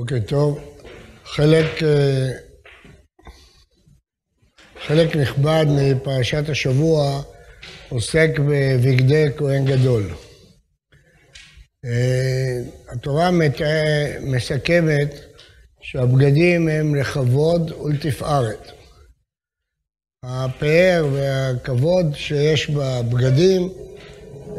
בוקר טוב. חלק, אה, חלק נכבד מפרשת השבוע עוסק בבגדי כהן גדול. אה, התורה מסכמת שהבגדים הם לכבוד ולתפארת. הפאר והכבוד שיש בבגדים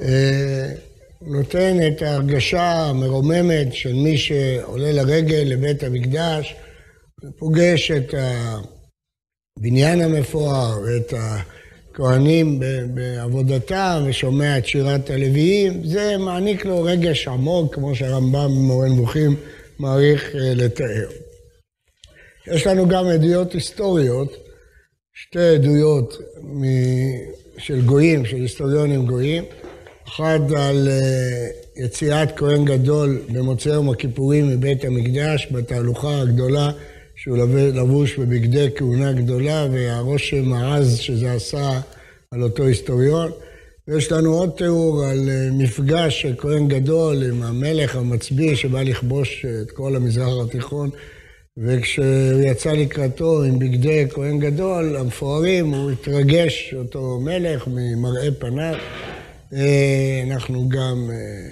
אה, נותן את ההרגשה המרוממת של מי שעולה לרגל לבית המקדש ופוגש את הבניין המפואר ואת הכהנים בעבודתם ושומע את שירת הלוויים, זה מעניק לו רגש עמוק, כמו שהרמב"ם במורה נבוכים מעריך אה, לתאר. יש לנו גם עדויות היסטוריות, שתי עדויות של גויים, של היסטוריונים גויים. אחד על אה, יציאת כהן גדול במוצאי יום הכיפורים מבית המקדש, בתהלוכה הגדולה, שהוא לבוש בבגדי כהונה גדולה, והרושם העז שזה עשה על אותו היסטוריון. ויש לנו עוד תיאור על אה, מפגש של כהן גדול עם המלך המצביא שבא לכבוש את כל המזרח התיכון, וכשהוא יצא לקראתו עם בגדי כהן גדול, המפוארים, הוא התרגש, אותו מלך, ממראה פניו. אה, אנחנו גם אה,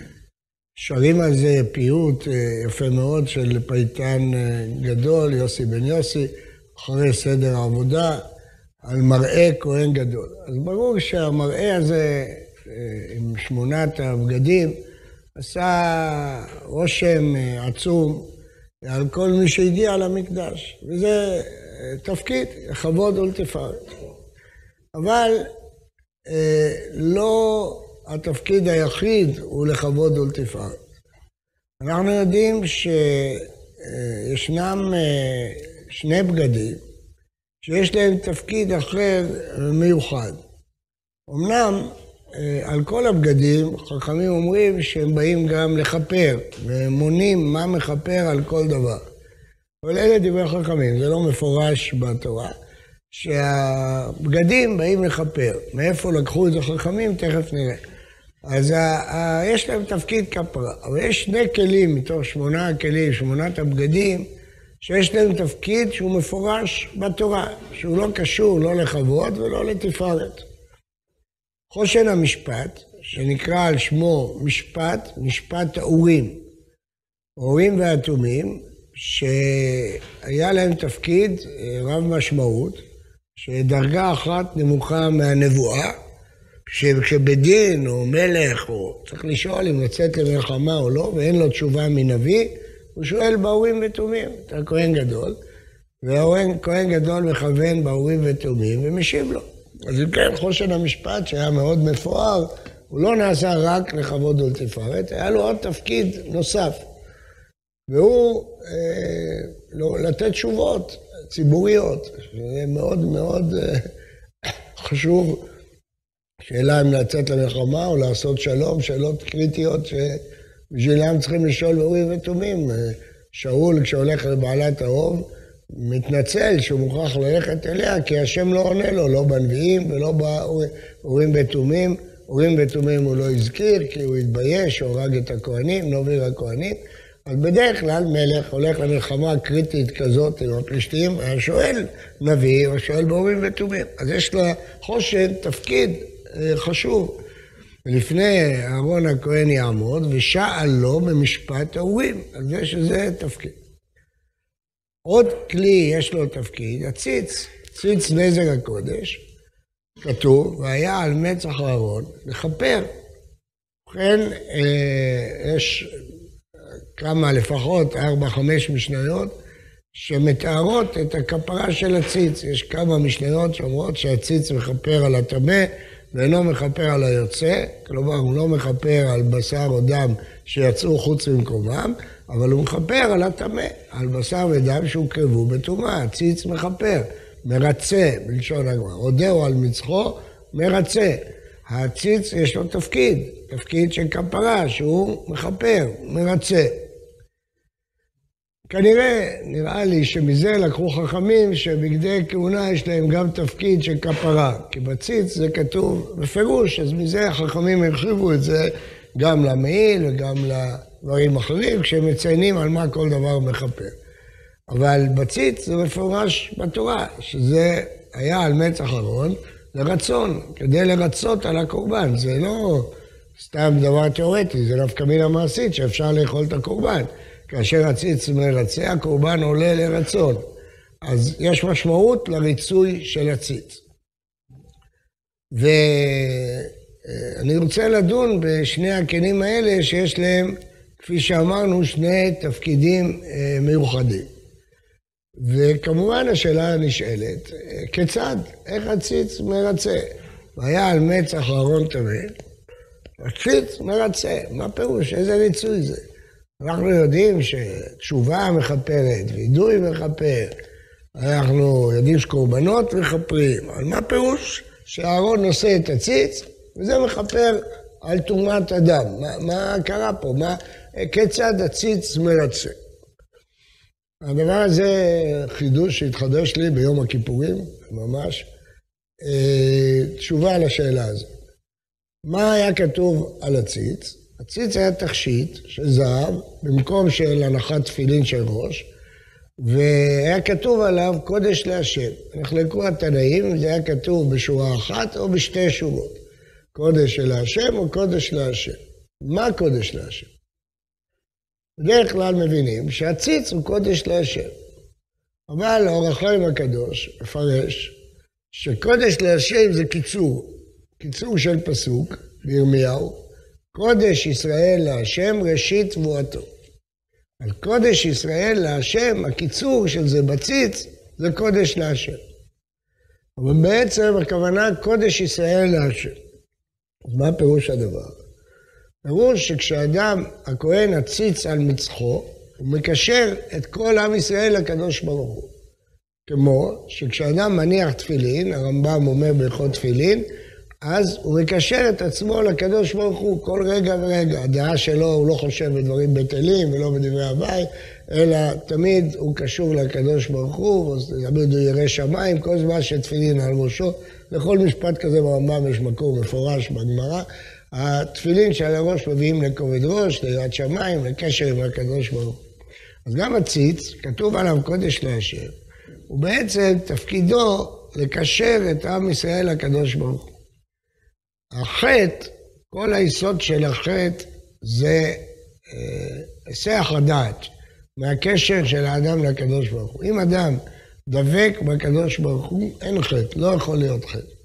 שרים על זה פיוט אה, יפה מאוד של פייטן גדול, יוסי בן יוסי, אחרי סדר העבודה, על מראה כהן גדול. אז ברור שהמראה הזה, עם שמונת הבגדים, עשה רושם עצום על כל מי שהגיע למקדש, וזה תפקיד, לכבוד ולתפארת. אבל לא התפקיד היחיד הוא לכבוד ולתפארת. אנחנו יודעים שישנם אה, שני בגדים שיש להם תפקיד אחר מיוחד. אמנם אה, על כל הבגדים חכמים אומרים שהם באים גם לכפר, והם מונים מה מכפר על כל דבר. אבל אלה דברי חכמים, זה לא מפורש בתורה. שהבגדים באים לכפר. מאיפה לקחו את החכמים? תכף נראה. אז יש להם תפקיד כפרה, אבל יש שני כלים מתוך שמונה הכלים, שמונת הבגדים, שיש להם תפקיד שהוא מפורש בתורה, שהוא לא קשור לא לכבוד ולא לתפארת. חושן המשפט, שנקרא על שמו משפט, משפט האורים. האורים והאטומים, שהיה להם תפקיד אה, רב משמעות, שדרגה אחת נמוכה מהנבואה, כשבדין או מלך, או צריך לשאול אם לצאת למלחמה או לא, ואין לו תשובה מנביא, הוא שואל באורים ותומים. אתה כהן גדול, והכהן גדול מכוון באורים ותומים ומשיב לו. אז אם כן, חושן המשפט, שהיה מאוד מפואר, הוא לא נעשה רק לכבוד ולתפארת, היה לו עוד תפקיד נוסף. והוא אה, לא, לתת תשובות ציבוריות, שזה מאוד מאוד אה, חשוב שאלה אם לצאת למלחמה או לעשות שלום, שאלות קריטיות שבשבילם צריכים לשאול באורים ותומים. שאול, כשהולך לבעלת האוב, מתנצל שהוא מוכרח ללכת אליה, כי השם לא עונה לו, לא בנביאים ולא באורים ותומים. אורים ותומים הוא לא הזכיר, כי הוא התבייש, הוא הרג את הכוהנים, נוביר הכוהנים. אז בדרך כלל מלך הולך למלחמה קריטית כזאת עם הפלישתים, היה שואל נביא או שואל באורים ותומים. אז יש לחושן תפקיד אה, חשוב. לפני אהרון הכהן יעמוד ושאל לו במשפט האורים, על זה שזה תפקיד. עוד כלי יש לו תפקיד, הציץ, ציץ נזר הקודש, כתוב, והיה על מצח אהרון לכפר. ובכן, אה, יש כמה, לפחות ארבע, חמש משניות, שמתארות את הכפרה של הציץ. יש כמה משניות שאומרות שהציץ מכפר על הטמא, ואינו מכפר על היוצא, כלומר הוא לא מכפר על בשר או דם שיצאו חוץ ממקומם, אבל הוא מכפר על הטמא, על בשר ודם שהוקרבו בטומאה, ציץ מכפר, מרצה, בלשון הגמרא, הודהו על מצחו, מרצה. הציץ יש לו תפקיד, תפקיד של כפרה, שהוא מכפר, מרצה. כנראה, נראה לי שמזה לקחו חכמים שבגדי כהונה יש להם גם תפקיד של כפרה. כי בציץ זה כתוב בפירוש, אז מזה החכמים הרחיבו את זה גם למעיל וגם לדברים אחרים, כשהם מציינים על מה כל דבר מכפר. אבל בציץ זה מפורש בתורה, שזה היה על מצח ארון לרצון, כדי לרצות על הקורבן. זה לא סתם דבר תיאורטי, זה נפקא מינה מעשית שאפשר לאכול את הקורבן. כאשר הציץ מרצה, הקורבן עולה לרצון. אז יש משמעות לריצוי של הציץ. ואני רוצה לדון בשני הכלים האלה שיש להם, כפי שאמרנו, שני תפקידים אה, מיוחדים. וכמובן השאלה הנשאלת, כיצד, איך הציץ מרצה? והיה על מצח אהרון טמא, הציץ מרצה, מה פירוש? איזה ריצוי זה? אנחנו יודעים שתשובה מכפרת, וידוי מכפר, אנחנו יודעים שקורבנות מכפרים, אבל מה פירוש שאהרון נושא את הציץ, וזה מכפר על טומאת אדם? מה, מה קרה פה? מה, כיצד הציץ מרצה? הדבר הזה חידוש שהתחדש לי ביום הכיפורים, ממש. אה, תשובה לשאלה הזאת. מה היה כתוב על הציץ? הציץ היה תכשיט של זהב, במקום של הנחת תפילין של ראש, והיה כתוב עליו קודש להשם. נחלקו התנאים, זה היה כתוב בשורה אחת או בשתי שורות. קודש של להשם או קודש להשם. מה קודש להשם? בדרך כלל מבינים שהציץ הוא קודש להשם. אבל אור החיים הקדוש מפרש שקודש להשם זה קיצור, קיצור של פסוק בירמיהו, קודש ישראל להשם ראשית תבואתו. על קודש ישראל להשם, הקיצור של זה בציץ, זה קודש להשם. אבל בעצם הכוונה קודש ישראל להשם. אז מה פירוש הדבר? פירוש שכשאדם, הכהן עציץ על מצחו, הוא מקשר את כל עם ישראל לקדוש ברוך הוא. כמו שכשאדם מניח תפילין, הרמב"ם אומר בהלכות תפילין, אז הוא מקשר את עצמו לקדוש ברוך הוא כל רגע ורגע. הדעה שלו, הוא לא חושב בדברים בטלים ולא בדברי הוואי, אלא תמיד הוא קשור לקדוש ברוך הוא, תמיד הוא ירא שמיים, כל זמן שתפילין על ראשו. לכל משפט כזה ברמב"ם יש מקור מפורש בגמרא. התפילין שעל הראש מביאים לכובד ראש, ליראת שמיים, לקשר עם הקדוש ברוך הוא. אז גם הציץ, כתוב עליו קודש להשם, הוא בעצם תפקידו לקשר את עם ישראל לקדוש ברוך הוא. החטא, כל היסוד של החטא זה אה, היסח הדעת, מהקשר של האדם לקדוש ברוך הוא. אם אדם דבק בקדוש ברוך הוא, אין חטא, לא יכול להיות חטא.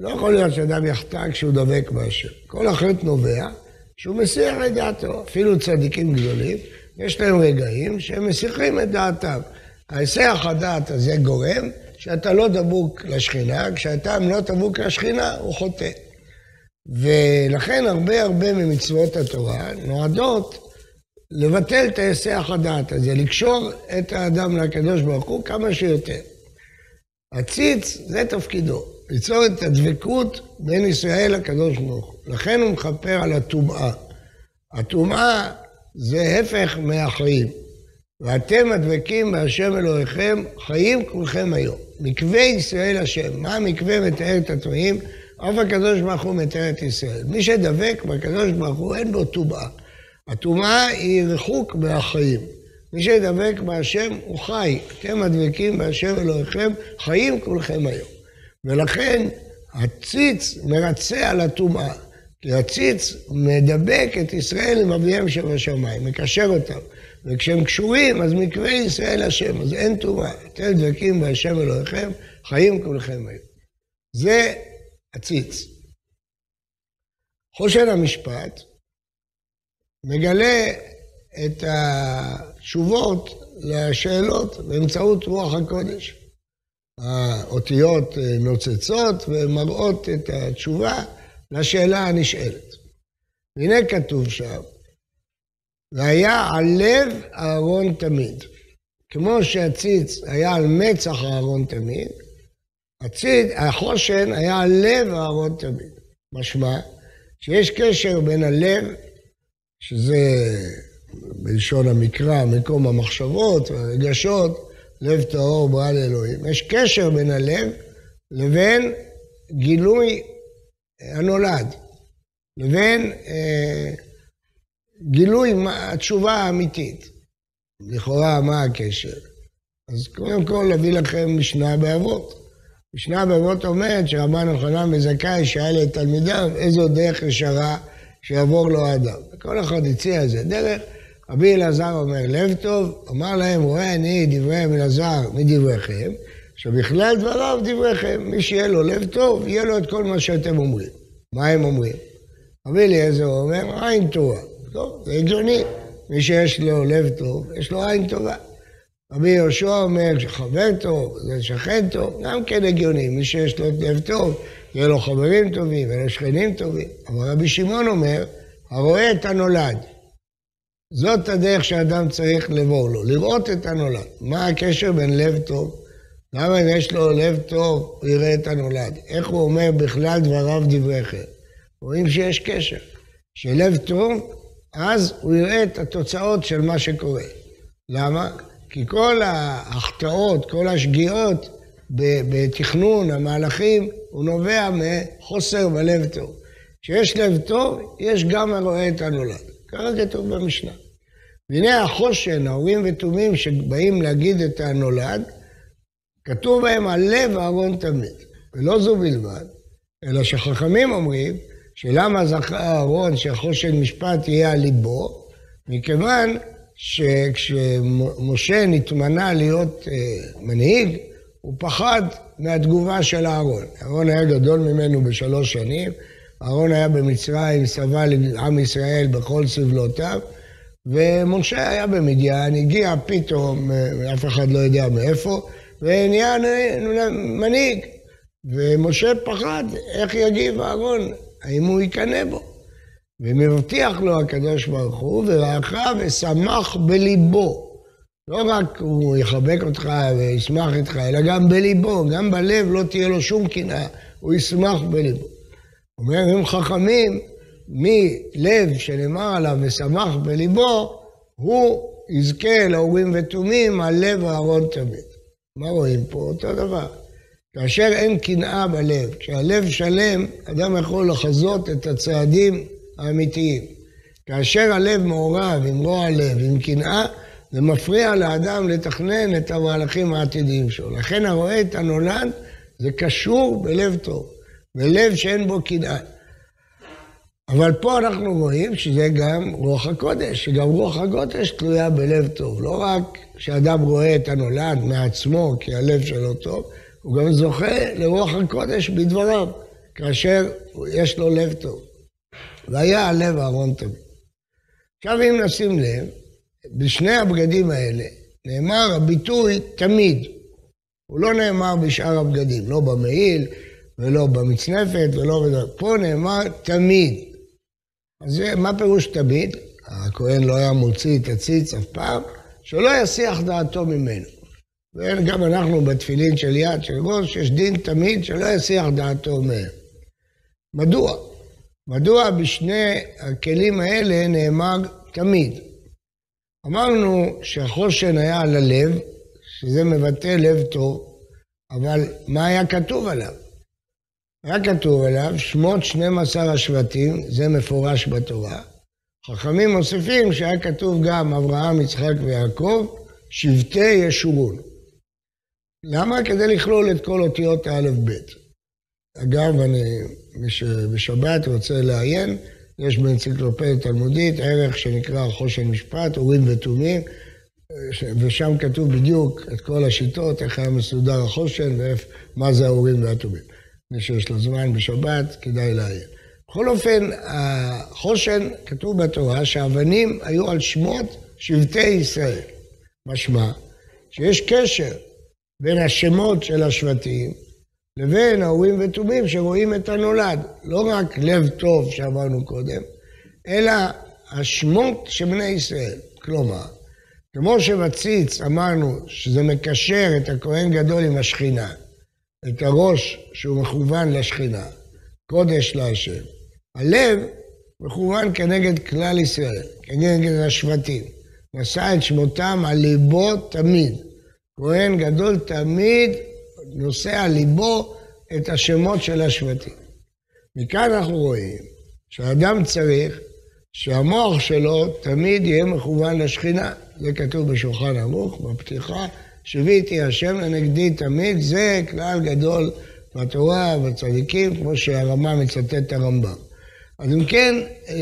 לא יכול להיות שאדם יחטא כשהוא דבק בהשם. כל החטא נובע שהוא מסיח את דעתו. אפילו צדיקים גדולים, יש להם רגעים שהם מסיחים את דעתם. ההיסח הדעת הזה גורם שאתה לא דבוק לשכינה, כשאדם לא דבוק לשכינה, הוא חוטא. ולכן הרבה הרבה ממצוות התורה נועדות לבטל את ההיסח הדעת הזה, לקשור את האדם לקדוש ברוך הוא כמה שיותר. הציץ, זה תפקידו. ליצור את הדבקות בין ישראל לקדוש ברוך הוא. לכן הוא מכפר על הטומאה. הטומאה זה הפך מהחיים. ואתם הדבקים בהשם אלוהיכם, חיים כולכם היום. מקווה ישראל השם. מה המקווה מתאר את הטמאים? אף הקדוש ברוך הוא מתאר את ישראל. מי שדבק בקדוש ברוך הוא אין בו טומאה. הטומאה היא ריחוק מהחיים. מי שדבק בהשם הוא חי. אתם הדבקים בהשם אלוהיכם, חיים כולכם היום. ולכן הציץ מרצה על הטומאה. כי הציץ מדבק את ישראל עם אביהם שבשמיים, מקשר אותם. וכשהם קשורים, אז מקווה ישראל השם, אז אין טומאה. אתם דבקים בהשם אלוהיכם, חיים כולכם היום. זה הציץ. חושן המשפט מגלה את התשובות לשאלות באמצעות רוח הקודש. האותיות אה, נוצצות ומראות את התשובה לשאלה הנשאלת. והנה כתוב שם, והיה על לב אהרון תמיד. כמו שהציץ היה על מצח אהרון תמיד, הציץ, החושן היה לב אהרון תמיד. משמע שיש קשר בין הלב, שזה בלשון המקרא, מקום המחשבות והרגשות, לב טהור ברא לאלוהים. יש קשר בין הלב לבין גילוי הנולד. לבין אה, גילוי התשובה האמיתית. לכאורה, מה הקשר? אז קודם כל נביא לכם משנה באבות. משנה באבות אומרת שרבן יוחנן וזכאי שאל את תלמידיו איזו דרך ישרה שיעבור לו האדם. כל אחד הציע איזה דרך. רבי אלעזר אומר, לב טוב, אמר להם, רואה אני דברי אלעזר מדבריכם, שבכלל דבריו דבריכם, מי שיהיה לו לב טוב, יהיה לו את כל מה שאתם אומרים. מה הם אומרים? רבי אליעזר אומר, עין טובה. טוב, זה הגיוני. מי שיש לו לב טוב, יש לו עין טובה. רבי יהושע אומר שחבר טוב, זה שכן טוב, גם כן הגיוני. מי שיש לו לב טוב, יהיה לו חברים טובים, יהיה לו שכנים טובים. אבל רבי שמעון אומר, הרואה את הנולד. זאת הדרך שאדם צריך לבוא לו, לראות את הנולד. מה הקשר בין לב טוב? למה אם יש לו לב טוב, הוא יראה את הנולד? איך הוא אומר בכלל דבריו דבריכם? רואים שיש קשר. שלב טוב, אז הוא יראה את התוצאות של מה שקורה. למה? כי כל ההחטאות, כל השגיאות בתכנון המהלכים, הוא נובע מחוסר בלב טוב. כשיש לב טוב, יש גם הרואה את הנולד. ככה כתוב במשנה. והנה החושן, ההורים ותומים שבאים להגיד את הנולד, כתוב בהם על לב אהרון תמיד. ולא זו בלבד, אלא שחכמים אומרים שלמה זכה אהרון שהחושן משפט יהיה על ליבו, מכיוון שכשמשה נתמנה להיות אה, מנהיג, הוא פחד מהתגובה של אהרון. אהרון היה גדול ממנו בשלוש שנים, אהרון היה במצרים, סבל עם ישראל בכל סבלותיו, ומשה היה במדיין, הגיע פתאום, אה, אף אחד לא יודע מאיפה, ונהיה מנהיג. ומשה פחד איך יגיב אהרון, האם הוא יקנא בו. ומבטיח לו הקדוש ברוך הוא, ורעך ושמח בליבו. לא רק הוא יחבק אותך וישמח איתך, אלא גם בליבו, גם בלב לא תהיה לו שום קנאה, הוא ישמח בליבו. אומרים חכמים, מלב שנאמר עליו ושמח בליבו, הוא יזכה לאורים ותומים על לב אהרון תמיד. מה רואים פה? אותו דבר. כאשר אין קנאה בלב, כשהלב שלם, אדם יכול לחזות את הצעדים האמיתיים. כאשר הלב מעורב עם רוע לב, עם קנאה, זה מפריע לאדם לתכנן את המהלכים העתידיים שלו. לכן הרואה את הנולד, זה קשור בלב טוב, בלב שאין בו קנאה. אבל פה אנחנו רואים שזה גם רוח הקודש, שגם רוח הקודש תלויה בלב טוב. לא רק שאדם רואה את הנולד מעצמו כי הלב שלו טוב, הוא גם זוכה לרוח הקודש בדבריו, כאשר יש לו לב טוב. והיה הלב אהרון תמיד. עכשיו אם נשים לב, בשני הבגדים האלה נאמר הביטוי תמיד. הוא לא נאמר בשאר הבגדים, לא במעיל ולא במצנפת ולא בדבר. פה נאמר תמיד. אז מה פירוש תמיד? הכהן לא היה מוציא את הציץ אף פעם, שלא יסיח דעתו ממנו. וגם אנחנו בתפילין של יד של ראש, יש דין תמיד שלא יסיח דעתו מהם. מדוע? מדוע בשני הכלים האלה נאמר תמיד? אמרנו שהחושן היה על הלב, שזה מבטא לב טוב, אבל מה היה כתוב עליו? היה כתוב עליו שמות 12 השבטים, זה מפורש בתורה. חכמים מוסיפים שהיה כתוב גם אברהם, יצחק ויעקב, שבטי ישורון. למה? כדי לכלול את כל אותיות האלף-בית. אגב, אני בשבת רוצה לעיין, יש באנציקלופדיה תלמודית ערך שנקרא חושן משפט, אורים ותומים, ושם כתוב בדיוק את כל השיטות, איך היה מסודר החושן ומה זה האורים והתומים. מי שיש לו זמן בשבת, כדאי לעיין. בכל אופן, החושן, כתוב בתורה שהאבנים היו על שמות שבטי ישראל. משמע שיש קשר בין השמות של השבטים לבין האורים ותומים שרואים את הנולד. לא רק לב טוב שאמרנו קודם, אלא השמות של בני ישראל. כלומר, כמו שבציץ אמרנו שזה מקשר את הכהן גדול עם השכינה, את הראש שהוא מכוון לשכינה, קודש להשם. הלב מכוון כנגד כלל ישראל, כנגד השבטים. נשא את שמותם על ליבו תמיד. כהן גדול תמיד נושא על ליבו את השמות של השבטים. מכאן אנחנו רואים שאדם צריך שהמוח שלו תמיד יהיה מכוון לשכינה. זה כתוב בשולחן ערוך, בפתיחה, שיוויתי השם לנגדי תמיד, זה כלל גדול בתורה ובצדיקים, כמו שהרמה מצטט את הרמב"ם. אז אם כן,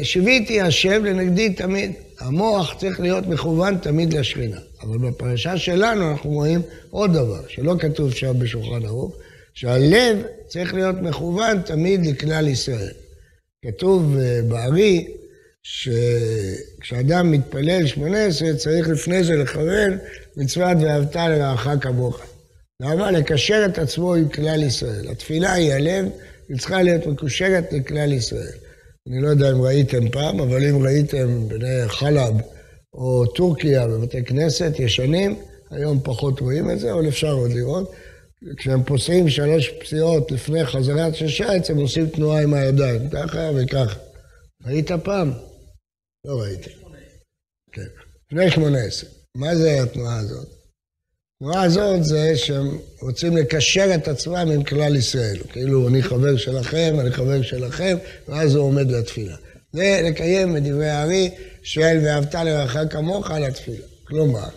שיוויתי השם לנגדי תמיד. המוח צריך להיות מכוון תמיד לשכינה. אבל בפרשה שלנו אנחנו רואים עוד דבר, שלא כתוב שם בשולחן ערוך, שהלב צריך להיות מכוון תמיד לכלל ישראל. כתוב אה, בארי, שכשאדם מתפלל שמונה עשרה, צריך לפני זה לכוון מצוות ואהבת לרעך כמוך. למה? לקשר את עצמו עם כלל ישראל. התפילה היא הלב, היא צריכה להיות מקושרת לכלל ישראל. אני לא יודע אם ראיתם פעם, אבל אם ראיתם בני חלב או טורקיה בבתי כנסת ישנים, היום פחות רואים את זה, אבל אפשר עוד לראות. כשהם פוסעים שלוש פסיעות לפני חזרת ששייץ, הם עושים תנועה עם הידיים, ככה וככה. ראית פעם? לא ראיתי. כן. לפני שמונה עשרה. מה זה התנועה הזאת? התנועה הזאת זה שהם רוצים לקשר את עצמם עם כלל ישראל. כאילו, אני חבר שלכם, אני חבר שלכם, ואז הוא עומד לתפילה. זה לקיים את דברי הארי, שואל ואהבת לרעך כמוך לתפילה. כלומר,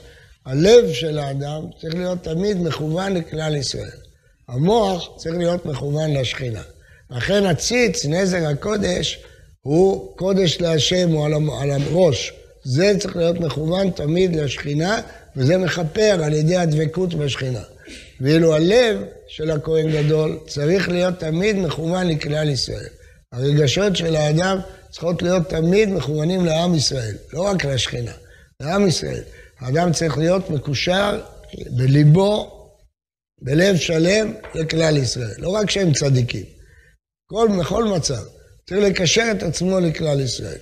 הלב של האדם צריך להיות תמיד מכוון לכלל ישראל. המוח צריך להיות מכוון לשכינה. לכן הציץ, נזר הקודש, הוא קודש להשם, הוא על הראש. זה צריך להיות מכוון תמיד לשכינה, וזה מכפר על ידי הדבקות בשכינה. ואילו הלב של הכהן גדול צריך להיות תמיד מכוון לכלל ישראל. הרגשות של האדם צריכות להיות תמיד מכוונים לעם ישראל, לא רק לשכינה, לעם ישראל. האדם צריך להיות מקושר בליבו, בלב שלם, לכלל ישראל. לא רק שהם צדיקים. כל, בכל מצב. צריך לקשר את עצמו לכלל ישראל.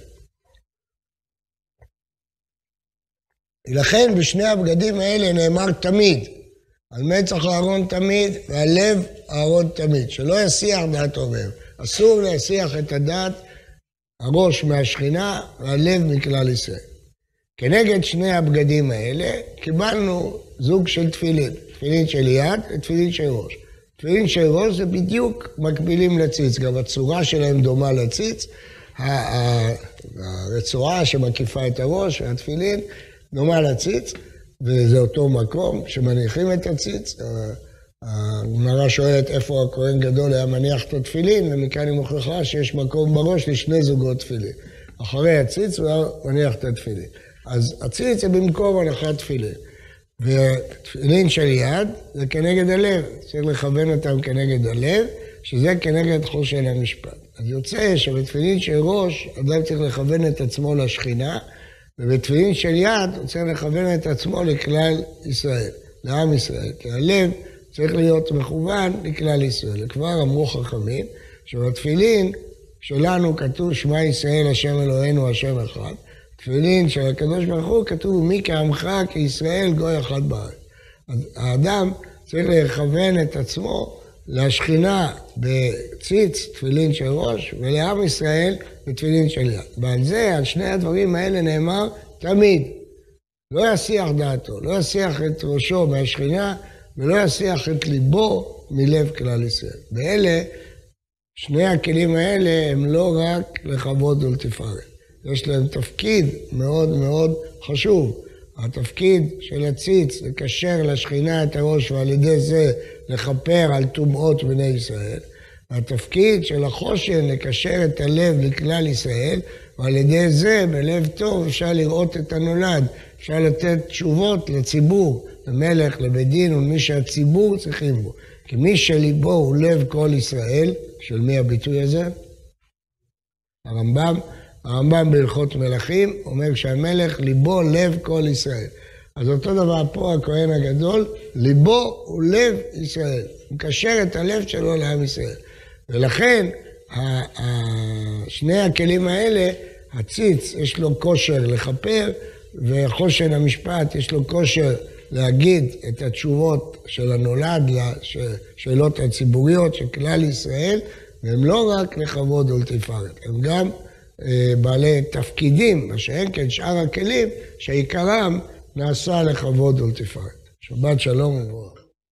לכן בשני הבגדים האלה נאמר תמיד, על מצח אהרון תמיד ועל לב אהרון תמיד, שלא יסיח דעתו מהם. אסור להסיח את הדעת, הראש מהשכינה והלב מכלל ישראל. כנגד שני הבגדים האלה קיבלנו זוג של תפילין, תפילין של יד ותפילין של ראש. תפילין של ראש זה בדיוק מקבילים לציץ, גם הצורה שלהם דומה לציץ. הרצועה שמקיפה את הראש והתפילין דומה לציץ, וזה אותו מקום שמניחים את הציץ. הגמרא שואלת איפה הכהן גדול היה מניח את התפילין, ומכאן היא מוכיחה שיש מקום בראש לשני זוגות תפילין. אחרי הציץ הוא היה מניח את התפילין. אז הציץ זה במקום הנחת תפילין. ותפילין של יד זה כנגד הלב, צריך לכוון אותם כנגד הלב, שזה כנגד חושן המשפט. אז יוצא שבתפילין של ראש, אדם צריך לכוון את עצמו לשכינה, ובתפילין של יד הוא צריך לכוון את עצמו לכלל ישראל, לעם ישראל. כי הלב צריך להיות מכוון לכלל ישראל. וכבר אמרו חכמים שבתפילין שלנו כתוב שמע ישראל השם אלוהינו השם אחד. תפילין של הקדוש ברוך הוא כתוב מי כעמך כישראל גוי אחד בארץ. האדם צריך לכוון את עצמו לשכינה בציץ, תפילין של ראש, ולעם ישראל בתפילין של יד. ועל זה, על שני הדברים האלה נאמר תמיד. לא יסיח דעתו, לא יסיח את ראשו מהשכינה, ולא יסיח את ליבו מלב כלל ישראל. ואלה, שני הכלים האלה הם לא רק לכבוד ולתפארת. יש להם תפקיד מאוד מאוד חשוב. התפקיד של הציץ לקשר לשכינה את הראש ועל ידי זה לכפר על טומאות בני ישראל. התפקיד של החושן לקשר את הלב לכלל ישראל, ועל ידי זה, בלב טוב, אפשר לראות את הנולד. אפשר לתת תשובות לציבור, למלך, לבית דין ולמי שהציבור צריכים בו. כי מי שליבו הוא לב כל ישראל, של מי הביטוי הזה? הרמב"ם הרמב"ם בהלכות מלכים אומר שהמלך ליבו לב כל ישראל. אז אותו דבר פה הכהן הגדול, ליבו הוא לב ישראל. הוא מקשר את הלב שלו לעם ישראל. ולכן שני הכלים האלה, הציץ יש לו כושר לכפר, וחושן המשפט יש לו כושר להגיד את התשובות של הנולד לשאלות הציבוריות של כלל ישראל, והם לא רק לכבוד ולתפארת, הם גם אה, בעלי תפקידים, מה שאין כן שאר הכלים, שעיקרם נעשה לכבוד ולתפארת. שבת שלום וברוך.